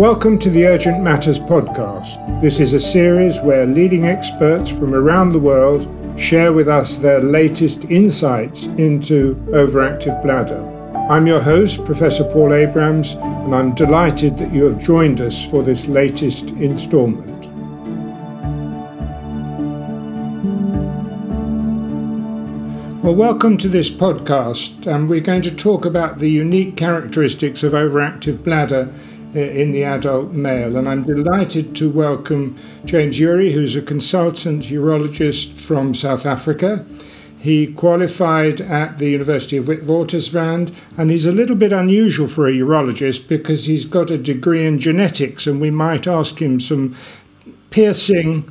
Welcome to the Urgent Matters podcast. This is a series where leading experts from around the world share with us their latest insights into overactive bladder. I'm your host, Professor Paul Abrams, and I'm delighted that you have joined us for this latest instalment. Well, welcome to this podcast, and we're going to talk about the unique characteristics of overactive bladder in the adult male. And I'm delighted to welcome James Urry, who's a consultant urologist from South Africa. He qualified at the University of Witwatersrand, and he's a little bit unusual for a urologist because he's got a degree in genetics, and we might ask him some piercing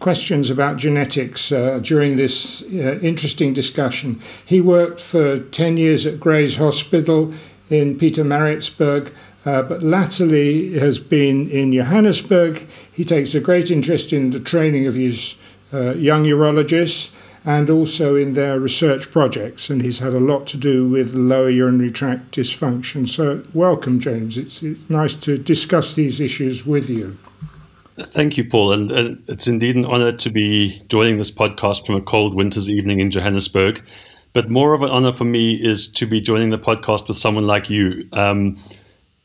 questions about genetics uh, during this uh, interesting discussion. He worked for 10 years at Grey's Hospital in Pietermaritzburg uh, but latterly has been in Johannesburg. He takes a great interest in the training of his uh, young urologists and also in their research projects, and he's had a lot to do with lower urinary tract dysfunction. So, welcome, James. It's, it's nice to discuss these issues with you. Thank you, Paul. And, and, it's indeed an honor to be joining this podcast from a cold winter's evening in Johannesburg. But more of an honor for me is to be joining the podcast with someone like you. Um,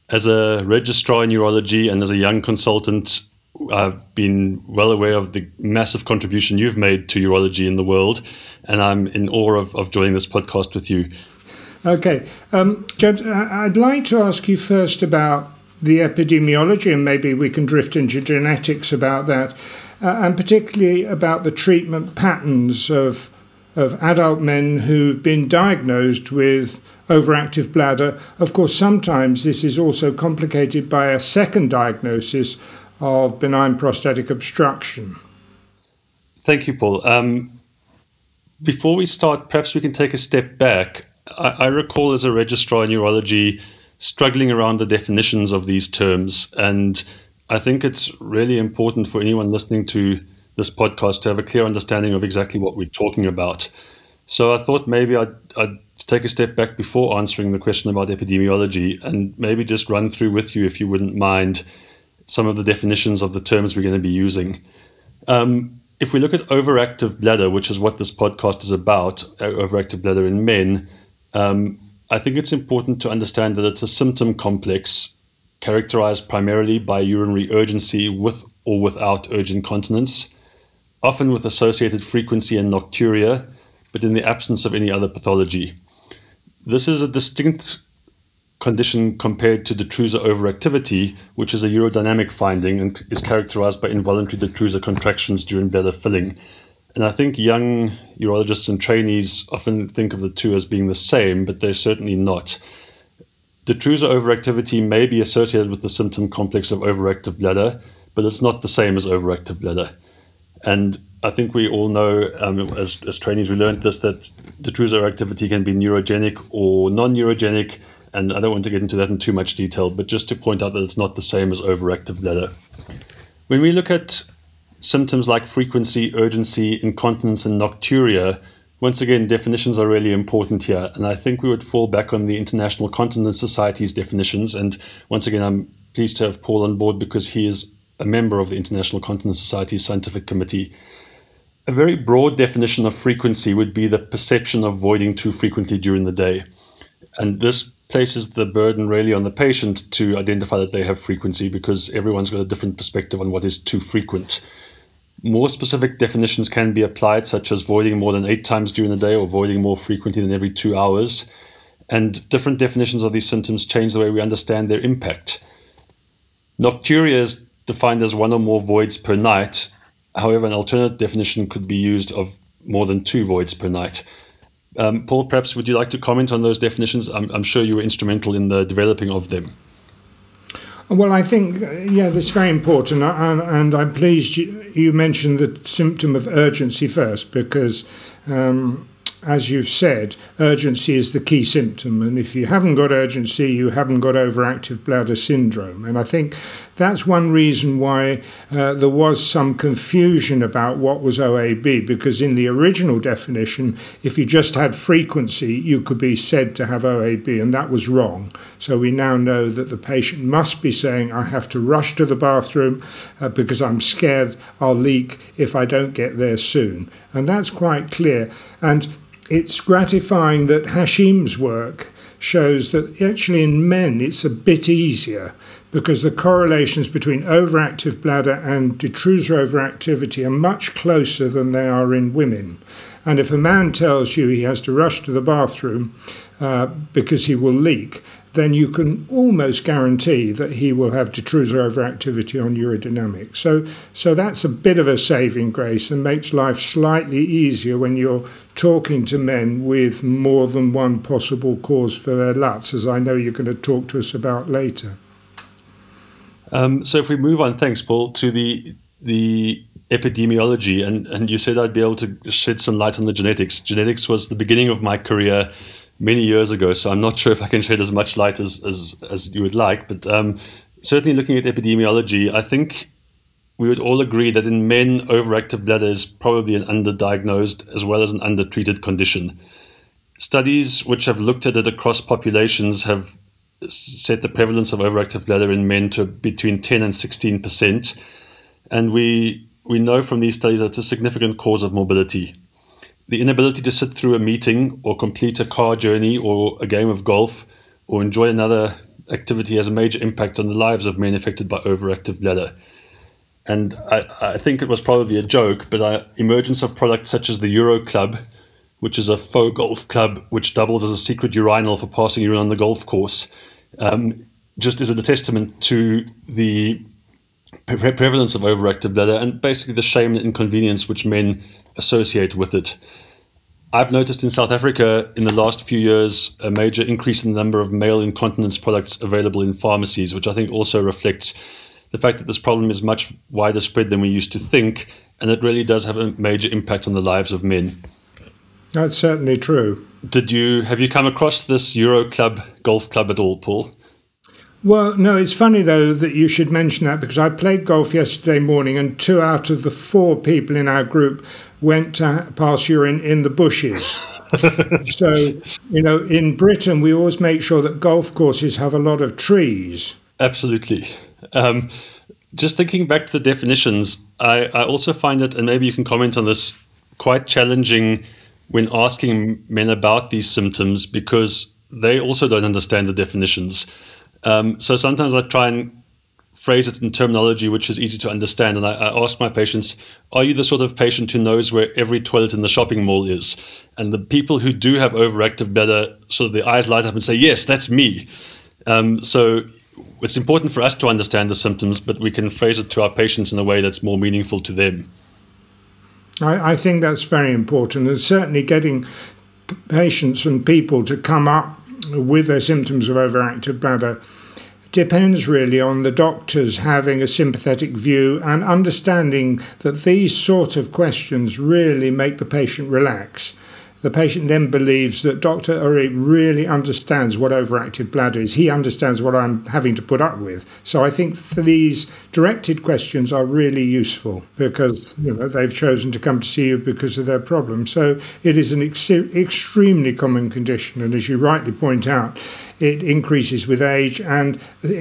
as a registrar in urology and as a young consultant, I've been well aware of the massive contribution you've made to urology in the world, and I'm in awe of, of joining this podcast with you. Okay. Um, James, I'd like to ask you first about the epidemiology, and maybe we can drift into genetics about that, uh, and particularly about the treatment patterns of, of adult men who've been diagnosed with overactive bladder. Of course, sometimes this is also complicated by a second diagnosis of benign prostatic obstruction. Thank you, Paul. Um, before we start, perhaps we can take a step back. I, I recall as a registrar in urology struggling around the definitions of these terms, and I think it's really important for anyone listening to this podcast to have a clear understanding of exactly what we're talking about. So I thought maybe I'd, I'd take a step back before answering the question about epidemiology and maybe just run through with you, if you wouldn't mind, some of the definitions of the terms we're going to be using. Um, if we look at overactive bladder, which is what this podcast is about, uh, overactive bladder in men, um, I think it's important to understand that it's a symptom complex characterized primarily by urinary urgency with or without urge incontinence, often with associated frequency and nocturia, but in the absence of any other pathology. This is a distinct condition compared to detrusor overactivity, which is a urodynamic finding and is characterized by involuntary detrusor contractions during bladder filling. And I think young urologists and trainees often think of the two as being the same, but they're certainly not. Detrusor overactivity may be associated with the symptom complex of overactive bladder, but it's not the same as overactive bladder. And I think we all know, um, as, as trainees, we learned this that the detrusor activity can be neurogenic or non neurogenic. And I don't want to get into that in too much detail, but just to point out that it's not the same as overactive bladder. When we look at symptoms like frequency, urgency, incontinence, and nocturia, once again, definitions are really important here. And I think we would fall back on the International Continence Society's definitions. And once again, I'm pleased to have Paul on board because he is a member of the International Continence Society's scientific committee. A very broad definition of frequency would be the perception of voiding too frequently during the day. And this places the burden really on the patient to identify that they have frequency because everyone's got a different perspective on what is too frequent. More specific definitions can be applied, such as voiding more than eight times during the day or voiding more frequently than every two hours. And different definitions of these symptoms change the way we understand their impact. Nocturia is defined as one or more voids per night, However, an alternate definition could be used of more than two voids per night. Um, Paul, perhaps would you like to comment on those definitions? I'm, I'm, sure you were instrumental in the developing of them. Well, I think, uh, yeah, that's very important. And, and I'm pleased you, you, mentioned the symptom of urgency first because um, as you've said, urgency is the key symptom. And if you haven't got urgency, you haven't got overactive bladder syndrome. And I think that's one reason why uh, there was some confusion about what was OAB, because in the original definition, if you just had frequency, you could be said to have OAB, and that was wrong. So we now know that the patient must be saying, I have to rush to the bathroom uh, because I'm scared I'll leak if I don't get there soon. And that's quite clear. And it's gratifying that Hashim's work shows that actually in men it's a bit easier because the correlations between overactive bladder and detrusor overactivity are much closer than they are in women. And if a man tells you he has to rush to the bathroom uh, because he will leak, then you can almost guarantee that he will have detrusor overactivity on urodynamics. So, so that's a bit of a saving grace and makes life slightly easier when you're talking to men with more than one possible cause for their LUTS, as I know you're going to talk to us about later. Um, so if we move on, thanks, Paul, to the the epidemiology, and, and you said I'd be able to shed some light on the genetics. Genetics was the beginning of my career many years ago, so I'm not sure if I can shed as much light as as, as you would like. But um, certainly looking at epidemiology, I think we would all agree that in men, overactive bladder is probably an underdiagnosed as well as an undertreated condition. Studies which have looked at it across populations have set the prevalence of overactive bladder in men to between 10 and 16 percent, and we we know from these studies that it's a significant cause of morbidity. The inability to sit through a meeting or complete a car journey or a game of golf or enjoy another activity has a major impact on the lives of men affected by overactive bladder. And I, I think it was probably a joke, but uh, emergence of products such as the UroClub, which is a faux golf club which doubles as a secret urinal for passing urine on the golf course, um, just is a testament to the pre- prevalence of overactive bladder and basically the shame and inconvenience which men associate with it. I've noticed in South Africa in the last few years a major increase in the number of male incontinence products available in pharmacies, which I think also reflects the fact that this problem is much wider spread than we used to think, and it really does have a major impact on the lives of men. That's certainly true. Did you have you come across this UroClub golf club at all, Paul? Well, no, it's funny though that you should mention that because I played golf yesterday morning and two out of the four people in our group went to pass urine in the bushes. so, you know, in Britain, we always make sure that golf courses have a lot of trees. Absolutely. Um, just thinking back to the definitions, I, I also find it, and maybe you can comment on this, quite challenging when asking men about these symptoms because they also don't understand the definitions. Um, so sometimes I try and phrase it in terminology which is easy to understand. And I, I, ask my patients, Are you the sort of patient who knows where every toilet in the shopping mall is? And the people who do have overactive bladder, sort of the eyes light up and say, Yes, that's me. Um, so it's important for us to understand the symptoms, but we can phrase it to our patients in a way that's more meaningful to them. I, I think that's very important, and certainly getting patients and people to come up with their symptoms of overactive bladder depends really on the doctors having a sympathetic view and understanding that these sort of questions really make the patient relax the patient then believes that Dr. Urry really understands what overactive bladder is. He understands what I'm having to put up with. So I think these directed questions are really useful because you know, they've chosen to come to see you because of their problem. So it is an ex- extremely common condition. And as you rightly point out, it increases with age and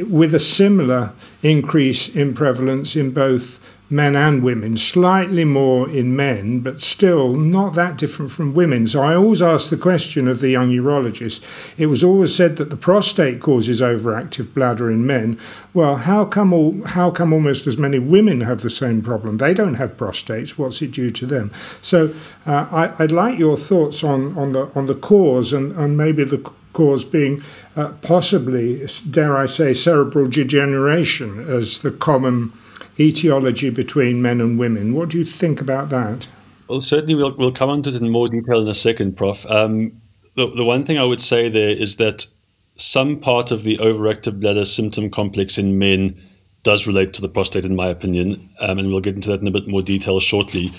with a similar increase in prevalence in both men and women, slightly more in men, but still not that different from women. So I always ask the question of the young urologist. It was always said that the prostate causes overactive bladder in men. Well, how come all, how come almost as many women have the same problem? They don't have prostates. What's it due to them? So uh, I, would like your thoughts on, on the on the cause and, and maybe the cause being uh, possibly, dare I say, cerebral degeneration as the common etiology between men and women. What do you think about that? Well, certainly we'll, we'll come on to it in more detail in a second, Prof. Um, the, the one thing I would say there is that some part of the overactive bladder symptom complex in men does relate to the prostate, in my opinion, um, and we'll get into that in a bit more detail shortly.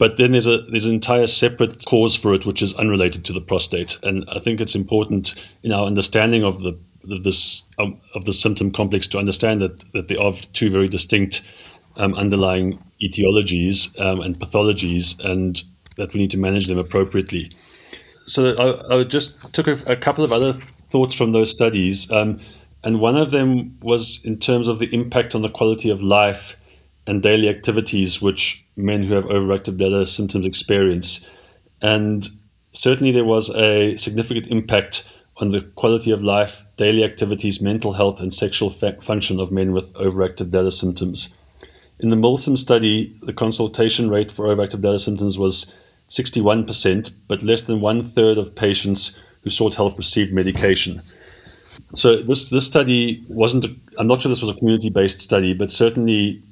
But then there's a there's an entire separate cause for it which is unrelated to the prostate. And i think it's important in our understanding of the of this um, of the symptom complex to understand that that there are two very distinct um, underlying etiologies um, and pathologies and that we need to manage them appropriately. So I, I just took a, a, couple of other thoughts from those studies. Um, and one of them was in terms of the impact on the quality of life and daily activities which men who have overactive bladder symptoms experience. And certainly there was a significant impact on the quality of life, daily activities, mental health, and sexual fa- function of men with overactive bladder symptoms. In the Milsom study, the consultation rate for overactive bladder symptoms was 61%, but less than one third of patients who sought help received medication. So this this study wasn't. i I'm not sure this was a community based study, but certainly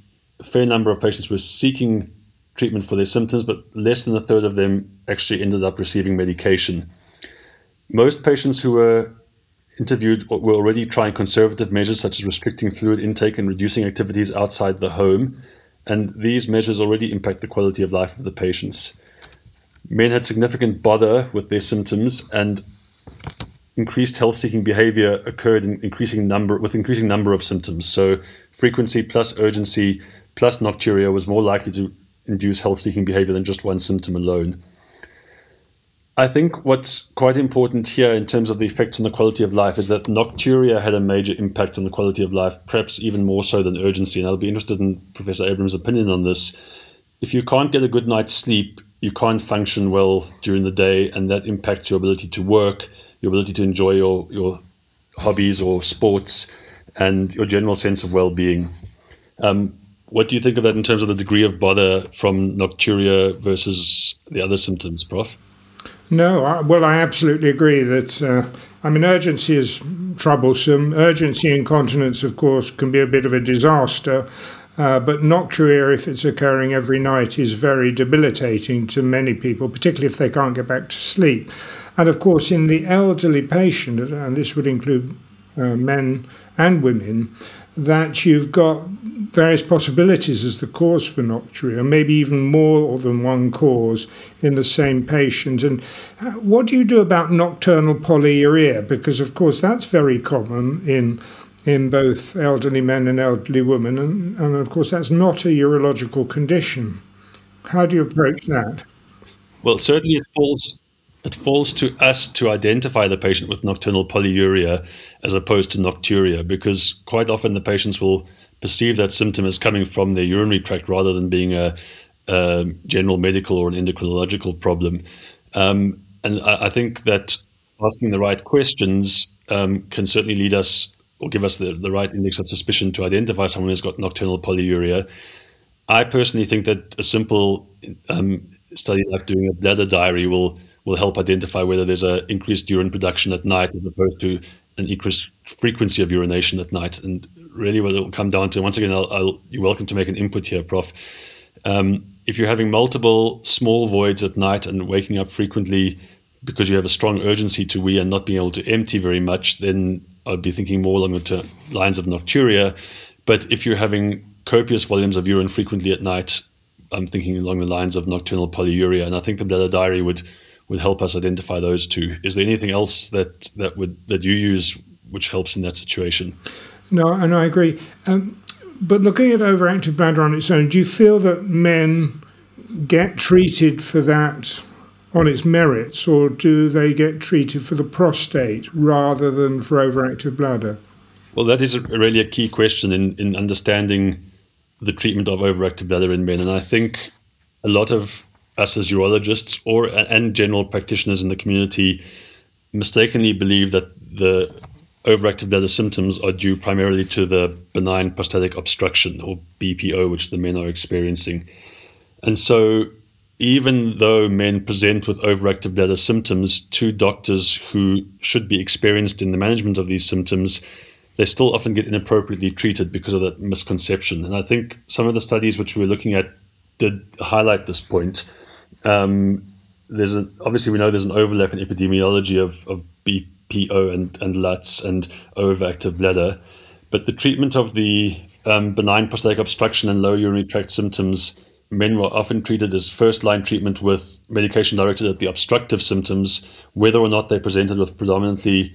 a fair number of patients were seeking treatment for their symptoms, but less than a third of them actually ended up receiving medication. Most patients who were interviewed were already trying conservative measures such as restricting fluid intake and reducing activities outside the home, and these measures already impact the quality of life of the patients. Men had significant bother with their symptoms, and increased health-seeking behavior occurred in increasing number with increasing number of symptoms. So frequency plus urgency plus nocturia was more likely to induce health seeking behavior than just one symptom alone. I think what's quite important here in terms of the effects on the quality of life is that nocturia had a major impact on the quality of life, perhaps even more so than urgency. And I'll be interested in Professor Abrams' opinion on this. If you can't get a good night's sleep, you can't function well during the day, and that impacts your ability to work, your ability to enjoy your, your hobbies or sports, and your general sense of well being. Um, what do you think of that in terms of the degree of bother from nocturia versus the other symptoms, Prof? No, I, well, I absolutely agree that, uh, I mean, urgency is troublesome. Urgency incontinence, of course, can be a bit of a disaster. Uh, but nocturia, if it's occurring every night, is very debilitating to many people, particularly if they can't get back to sleep. And of course, in the elderly patient, and this would include uh, men and women, that you've got various possibilities as the cause for nocturia, maybe even more than one cause in the same patient. And uh, what do you do about nocturnal polyuria? Because, of course, that's very common in in both elderly men and elderly women, and, and of course, that's not a urological condition. How do you approach that? Well, certainly it falls it falls to us to identify the patient with nocturnal polyuria as opposed to nocturia, because quite often the patients will perceive that symptom as coming from their urinary tract rather than being a, a general medical or an endocrinological problem. Um, and I, I, think that asking the right questions um, can certainly lead us or give us the, the right index of suspicion to identify someone who's got nocturnal polyuria. I personally think that a simple um, study like doing a bladder diary will will help identify whether there's an increased urine production at night as opposed to an increased frequency of urination at night. And really, what it will come down to, once again, I'll, I'll, you're welcome to make an input here, Prof. Um, if you're having multiple small voids at night and waking up frequently because you have a strong urgency to wee and not being able to empty very much, then I'd be thinking more along the ter- lines of nocturia. But if you're having copious volumes of urine frequently at night, I'm thinking along the lines of nocturnal polyuria. And I think the bladder diary would would help us identify those two. Is there anything else that that would that you use which helps in that situation? No, and I agree. Um, but looking at overactive bladder on its own, do you feel that men get treated for that on its merits, or do they get treated for the prostate rather than for overactive bladder? Well, that is really a key question in, in understanding the treatment of overactive bladder in men. And I think a lot of us as urologists or and general practitioners in the community mistakenly believe that the overactive bladder symptoms are due primarily to the benign prostatic obstruction or BPO, which the men are experiencing. And so, even though men present with overactive bladder symptoms to doctors who should be experienced in the management of these symptoms, they still often get inappropriately treated because of that misconception. And I think some of the studies which we we're looking at did highlight this point. Um, there's an, obviously we know there's an overlap in epidemiology of, of BPO and, and LUTS and overactive bladder, but the treatment of the um, benign prostatic obstruction and low urinary tract symptoms men were often treated as first line treatment with medication directed at the obstructive symptoms, whether or not they presented with predominantly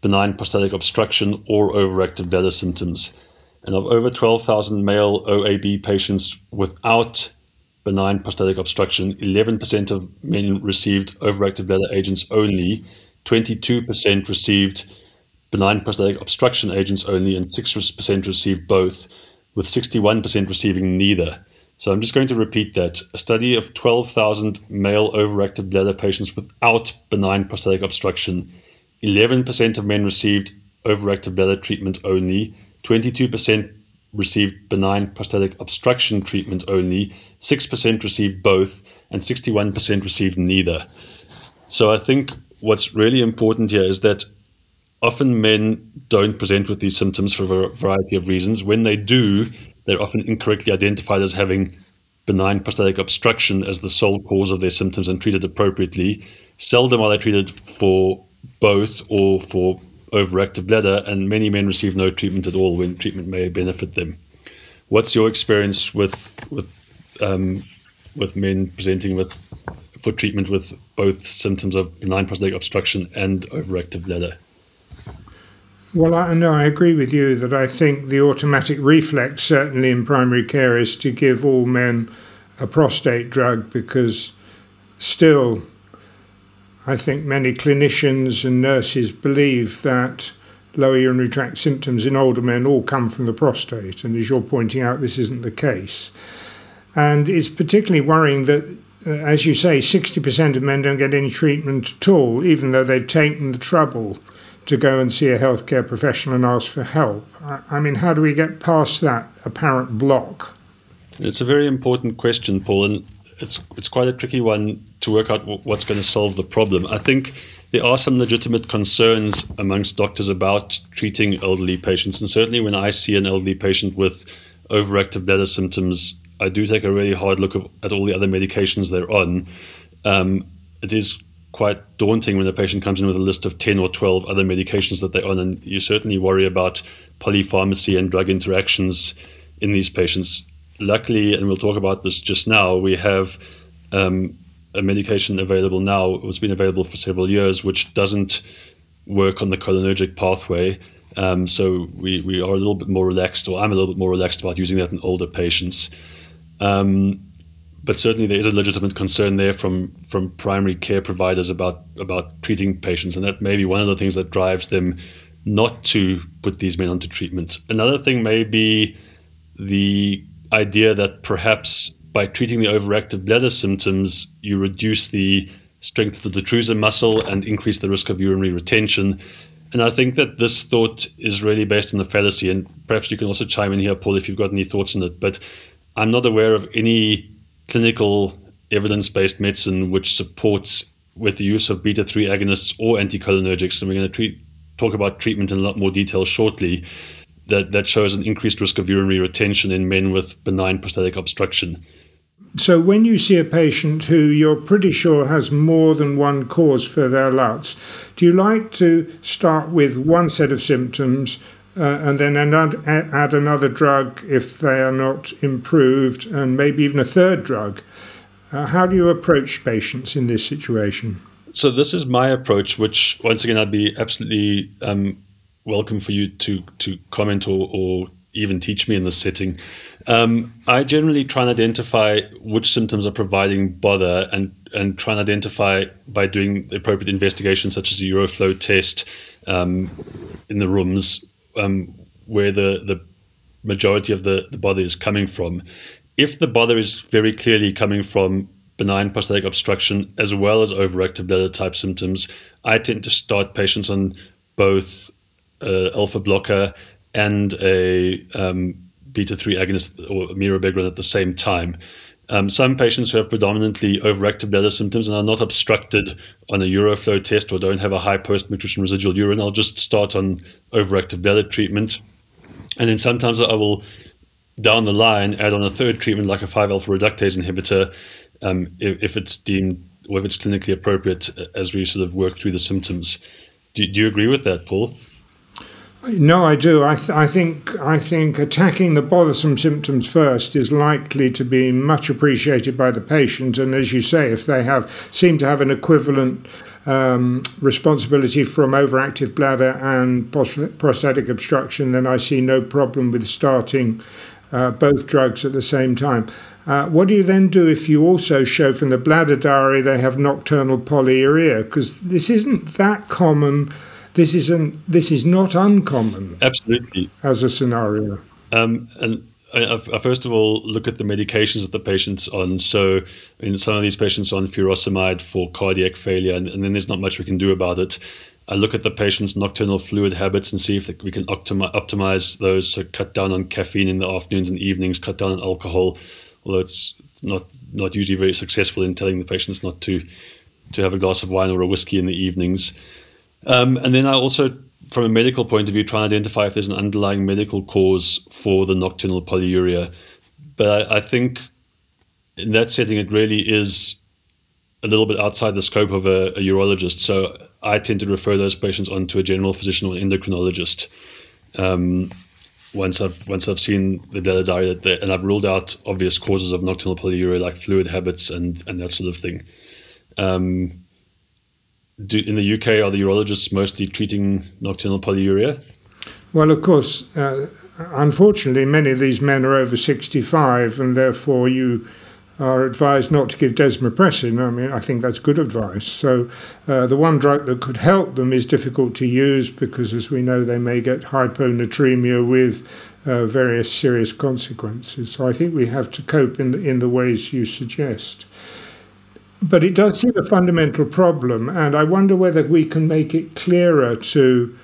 benign prostatic obstruction or overactive bladder symptoms. And of over 12,000 male OAB patients without benign prostatic obstruction, 11% of men received overactive bladder agents only, 22% received benign prostatic obstruction agents only, and 6% received both, with 61% receiving neither. So I'm just going to repeat that. A study of 12,000 male overactive bladder patients without benign prostatic obstruction. 11% of men received overactive bladder treatment only. 22% received benign prostatic obstruction treatment only. 6% received both. And 61% received neither. So I think what's really important here is that often men don't present with these symptoms for a variety of reasons. When they do, they're often incorrectly identified as having benign prostatic obstruction as the sole cause of their symptoms and treated appropriately. Seldom are they treated for both or for overactive bladder, and many men receive no treatment at all when treatment may benefit them. What's your experience with with um, with men presenting with for treatment with both symptoms of benign prostatic obstruction and overactive bladder? Well, I know I agree with you that I think the automatic reflex, certainly in primary care, is to give all men a prostate drug because still, I think many clinicians and nurses believe that lower urinary tract symptoms in older men all come from the prostate. And as you're pointing out, this isn't the case. And it's particularly worrying that, uh, as you say, 60% of men don't get any treatment at all, even though they've taken the trouble to go and see a healthcare professional and ask for help. I mean, how do we get past that apparent block? It's a very important question, Paul, and it's it's quite a tricky one to work out what's going to solve the problem. I think there are some legitimate concerns amongst doctors about treating elderly patients, and certainly when I see an elderly patient with overactive bladder symptoms, I do take a really hard look at all the other medications they're on. Um, it is quite daunting when a patient comes in with a list of 10 or 12 other medications that they're on. And you certainly worry about polypharmacy and drug interactions in these patients. Luckily, and we'll talk about this just now, we have um, a medication available now, it's been available for several years, which doesn't work on the cholinergic pathway. Um, so we, we are a little bit more relaxed, or I'm a little bit more relaxed about using that in older patients. Um, but certainly there is a legitimate concern there from from primary care providers about about treating patients, and that may be one of the things that drives them not to put these men onto treatment. Another thing may be the idea that perhaps by treating the overactive bladder symptoms, you reduce the strength of the detrusor muscle and increase the risk of urinary retention. And I think that this thought is really based on a fallacy. And perhaps you can also chime in here, Paul, if you've got any thoughts on it. But I'm not aware of any clinical evidence-based medicine which supports with the use of beta 3 agonists or anticholinergics, and we're going to treat, talk about treatment in a lot more detail shortly, that, that shows an increased risk of urinary retention in men with benign prostatic obstruction. So, when you see a patient who you're pretty sure has more than one cause for their LUTs, do you like to start with one set of symptoms uh, and then add, add another drug if they are not improved, and maybe even a third drug. Uh, how do you approach patients in this situation? So this is my approach, which once again I'd be absolutely um, welcome for you to to comment or, or even teach me in this setting. Um, I generally try and identify which symptoms are providing bother and and try and identify by doing the appropriate investigation, such as a Uroflow test um, in the rooms, um, where the, the majority of the, the bother is coming from. If the bother is very clearly coming from benign prostatic obstruction as well as overactive bladder type symptoms, I tend to start patients on both alpha blocker and a um, beta 3 agonist or mirabegron at the same time. Um, some patients who have predominantly overactive bladder symptoms and are not obstructed on a Uroflow test or don't have a high post micturition residual urine, I'll just start on overactive bladder treatment. And then sometimes I will, down the line, add on a third treatment like a 5 alpha reductase inhibitor um, if, if, it's deemed or if it's clinically appropriate as we sort of work through the symptoms. Do, do you agree with that, Paul? No, I do. I, th- I think I think attacking the bothersome symptoms first is likely to be much appreciated by the patient. And as you say, if they have seem to have an equivalent um, responsibility from overactive bladder and prostatic obstruction, then I see no problem with starting uh, both drugs at the same time. Uh, what do you then do if you also show from the bladder diary they have nocturnal polyuria? Because this isn't that common. This isn't. This is not uncommon. Absolutely. As a scenario. Um, and I, I, first of all look at the medications that the patient's on. So, in some of these patients on furosemide for cardiac failure, and, and, then there's not much we can do about it. I look at the patient's nocturnal fluid habits and see if we can optimi- optimize those. So, cut down on caffeine in the afternoons and evenings, cut down on alcohol, although it's not not usually very successful in telling the patients not to to have a glass of wine or a whiskey in the evenings. Um, and then I also from a medical point of view, try and identify if there's an underlying medical cause for the nocturnal polyuria. But I, I think in that setting, it really is a little bit outside the scope of a, a, urologist. So I tend to refer those patients on to a general physician or endocrinologist. Um, once I've once I've seen the data diet and I've ruled out obvious causes of nocturnal polyuria like fluid habits and and that sort of thing. Um, do, in the UK, are the urologists mostly treating nocturnal polyuria? Well, of course, uh, unfortunately, many of these men are over 65, and therefore you are advised not to give desmopressin. I mean, I think that's good advice. So, uh, the one drug that could help them is difficult to use because, as we know, they may get hyponatremia with uh, various serious consequences. So, I think we have to cope in the, in the ways you suggest. But it does seem a fundamental problem, and I wonder whether we can make it clearer to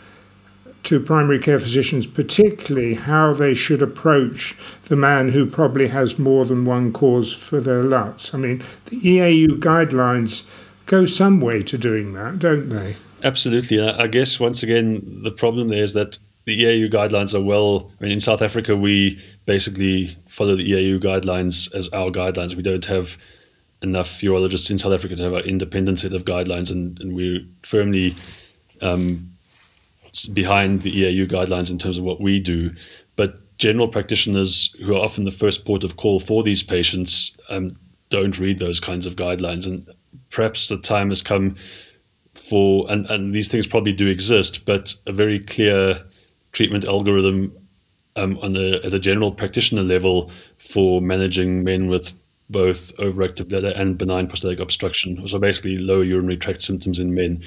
to primary care physicians, particularly how they should approach the man who probably has more than one cause for their LUTs. I mean, the EAU guidelines go some way to doing that, don't they? Absolutely. I guess once again, the problem there is that the EAU guidelines are well. I mean, in South Africa, we basically follow the EAU guidelines as our guidelines. We don't have enough urologists in South Africa to have an independent set of guidelines, and, and we're firmly um, behind the EAU guidelines in terms of what we do. But general practitioners, who are often the first port of call for these patients, um, don't read those kinds of guidelines. And perhaps the time has come for, and, and these things probably do exist, but a very clear treatment algorithm um, on a, at a general practitioner level for managing men with both overactive bladder and benign prostatic obstruction, so basically lower urinary tract symptoms in men.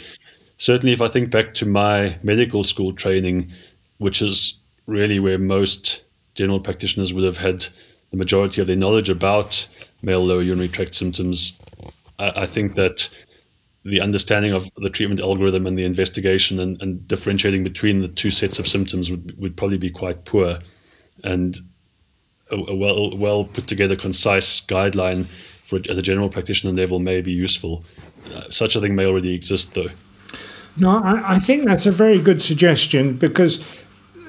Certainly, if I think back to my medical school training, which is really where most general practitioners would have had the majority of their knowledge about male lower urinary tract symptoms, I, I think that the understanding of the treatment algorithm and the investigation and, and differentiating between the two sets of symptoms would, would probably be quite poor. And a, a well well put together, concise guideline for at a general practitioner level may be useful. Uh, such a thing may already exist, though. No, I, I think that's a very good suggestion because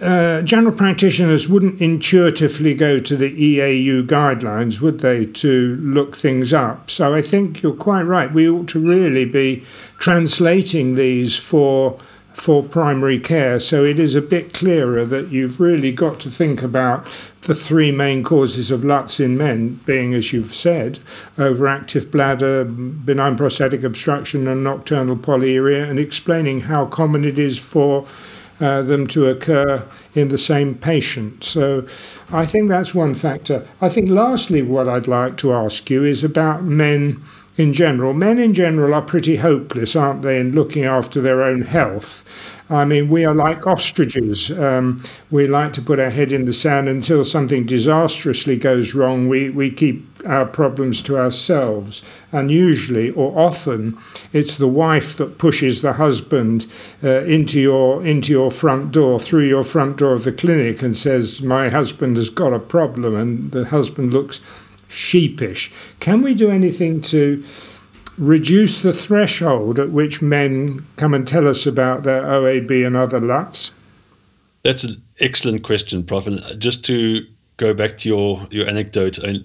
uh, general practitioners wouldn't intuitively go to the EAU guidelines, would they, to look things up? So I think you're quite right. We ought to really be translating these for for primary care. So it is a bit clearer that you've really got to think about the three main causes of LUTs in men, being, as you've said, overactive bladder, benign prostatic obstruction, and nocturnal polyuria, and explaining how common it is for uh, them to occur in the same patient. So I think that's one factor. I think, lastly, what I'd like to ask you is about men in general. Men in general are pretty hopeless, aren't they, in looking after their own health. I mean, we are like ostriches. Um, we like to put our head in the sand until something disastrously goes wrong. We, we keep our problems to ourselves. And usually, or often, it's the wife that pushes the husband uh, into, your, into your front door, through your front door of the clinic, and says, My husband has got a problem. And the husband looks sheepish. Can we do anything to reduce the threshold at which men come and tell us about their OAB and other LUTs? That's an excellent question, Prof. And just to go back to your, your anecdote, I,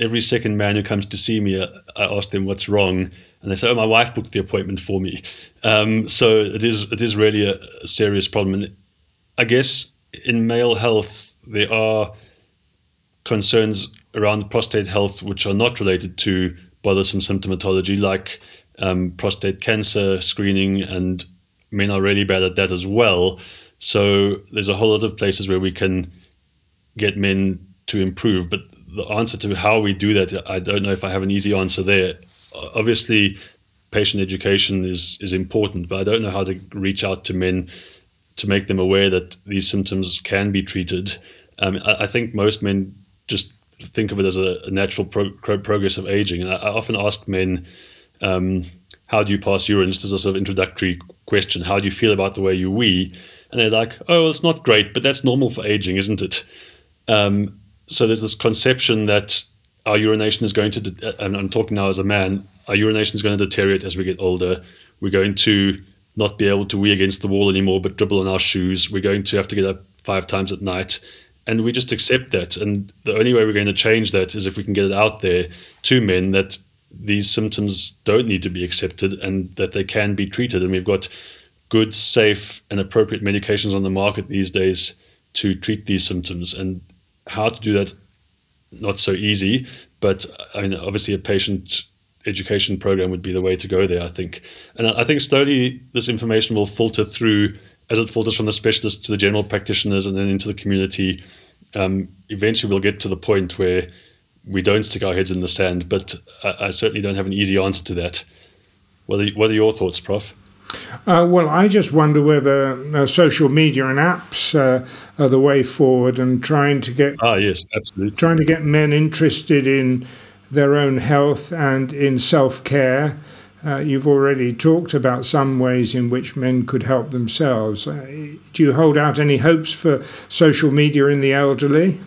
every second man who comes to see me, I ask them what's wrong, and they say, "Oh, my wife booked the appointment for me." Um, so it is it is really a, a serious problem. And I guess in male health, there are concerns around prostate health which are not related to bothersome symptomatology, like um, prostate cancer screening, and men are really bad at that as well. So there's a whole lot of places where we can get men to improve. But the answer to how we do that, I don't know if I have an easy answer there. Obviously, patient education is is important, but I don't know how to reach out to men to make them aware that these symptoms can be treated. Um, I, I, think most men just think of it as a, a natural pro- progress of aging, and I, I often ask men. Um, how do you pass urine? Just as a sort of introductory question. How do you feel about the way you wee? And they're like, oh, well, it's not great, but that's normal for aging, isn't it? Um, so there's this conception that our urination is going to, de- and I'm talking now as a man, our urination is going to deteriorate as we get older. We're going to not be able to wee against the wall anymore, but dribble on our shoes. We're going to have to get up five times at night. And we just accept that. And the only way we're going to change that is if we can get it out there to men that these symptoms don't need to be accepted and that they can be treated. And we've got good, safe, and appropriate medications on the market these days to treat these symptoms. And how to do that, not so easy. But I mean, obviously, a patient education program would be the way to go there, I think. And I think slowly this information will filter through as it filters from the specialists to the general practitioners and then into the community. Um, eventually, we'll get to the point where we don't stick our heads in the sand, but I, I certainly don't have an easy answer to that. What are, what are your thoughts, Prof? Uh, well, I just wonder whether uh, social media and apps uh, are the way forward, and trying to get ah yes, absolutely trying to get men interested in their own health and in self care. Uh, you've already talked about some ways in which men could help themselves. Uh, do you hold out any hopes for social media in the elderly?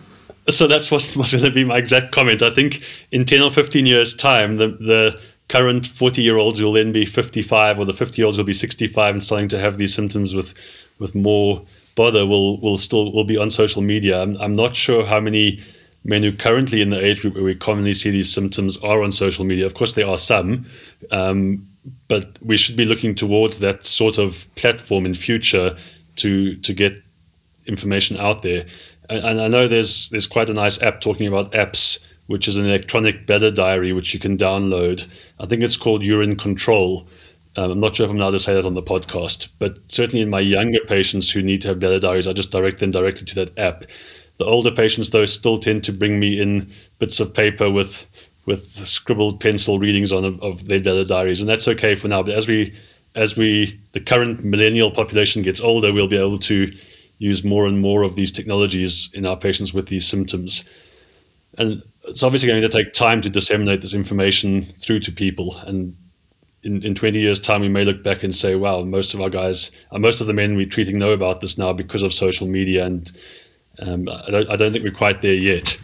So that's what was going to be my exact comment. I think in 10 or 15 years' time, the, the current 40 year olds will then be 55 or the 50 year olds will be 65 and starting to have these symptoms with with more bother will will still will be on social media i'm, I'm not sure how many men who currently in the age group where we commonly see these symptoms are on social media of course there are some um, but we should be looking towards that sort of platform in future to to get information out there and, and i know there's there's quite a nice app talking about apps which is an electronic bladder diary which you can download. I think it's called Urine Control. Um, I'm not sure if I'm allowed to say that on the podcast, but certainly in my younger patients who need to have bladder diaries, I just direct them directly to that app. The older patients, though, still tend to bring me in bits of paper with with scribbled pencil readings on of their bladder diaries, and that's okay for now. But as we as we the current millennial population gets older, we'll be able to use more and more of these technologies in our patients with these symptoms. And it's obviously going to take time to disseminate this information through to people. And in, in 20 years' time, we may look back and say, wow, most of our guys, most of the men we're treating know about this now because of social media. And um, I, don't, I don't think we're quite there yet.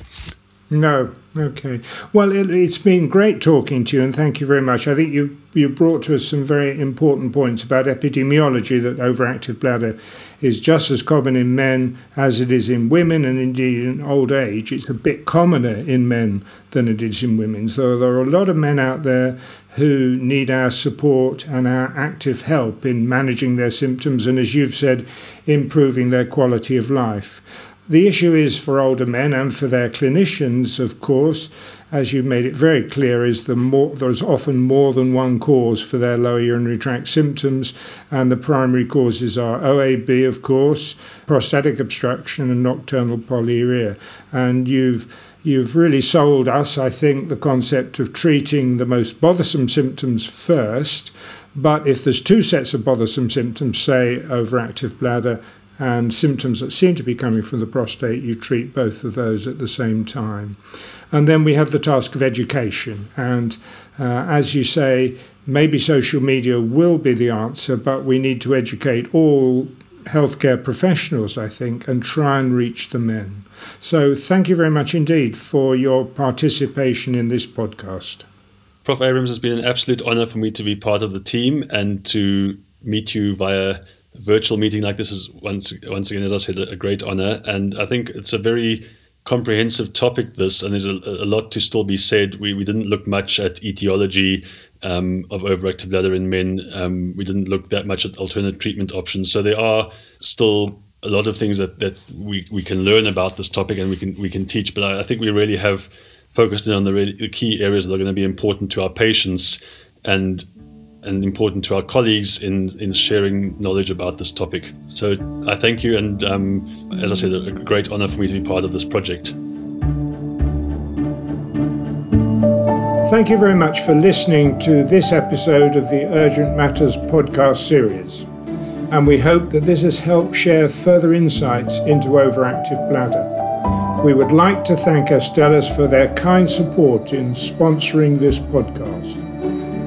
No. Okay. Well, it, has been great talking to you, and thank you very much. I think you you brought to us some very important points about epidemiology that overactive bladder is just as common in men as it is in women, and indeed in old age, it's a bit commoner in men than it is in women. So there are a lot of men out there who need our support and our active help in managing their symptoms, and as you've said, improving their quality of life. The issue is for older men and for their clinicians, of course, as you made it very clear, is the more, there's often more than one cause for their lower urinary tract symptoms, and the primary causes are OAB, of course, prostatic obstruction, and nocturnal polyuria. And you've you've really sold us, I think, the concept of treating the most bothersome symptoms first. But if there's two sets of bothersome symptoms, say overactive bladder and symptoms that seem to be coming from the prostate, you treat both of those at the same time. And then we have the task of education. And uh, as you say, maybe social media will be the answer, but we need to educate all healthcare professionals, I think, and try and reach the men. So thank you very much indeed for your participation in this podcast. Prof. Abrams, has been an absolute honor for me to be part of the team and to meet you via virtual meeting like this is once once again, as I said, a great honor. And I think it's a very comprehensive topic. This and there's a, a lot to still be said. We we didn't look much at etiology. Um, of overactive bladder in men. Um, we didn't look that much at alternate treatment options. So there are still a lot of things that, that we, we can learn about this topic and we can we can teach. But I, I think we really have focused in on the, really, the key areas that are going to be important to our patients and and important to our colleagues in in sharing knowledge about this topic. So I thank you, and um, as I said, a great honor for me to be part of this project. Thank you very much for listening to this episode of the Urgent Matters podcast series. And we hope that this has helped share further insights into overactive bladder. We would like to thank Astellas for their kind support in sponsoring this podcast.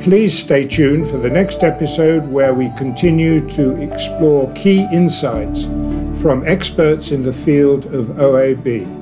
Please stay tuned for the next episode where we continue to explore key insights from experts in the field of OAB.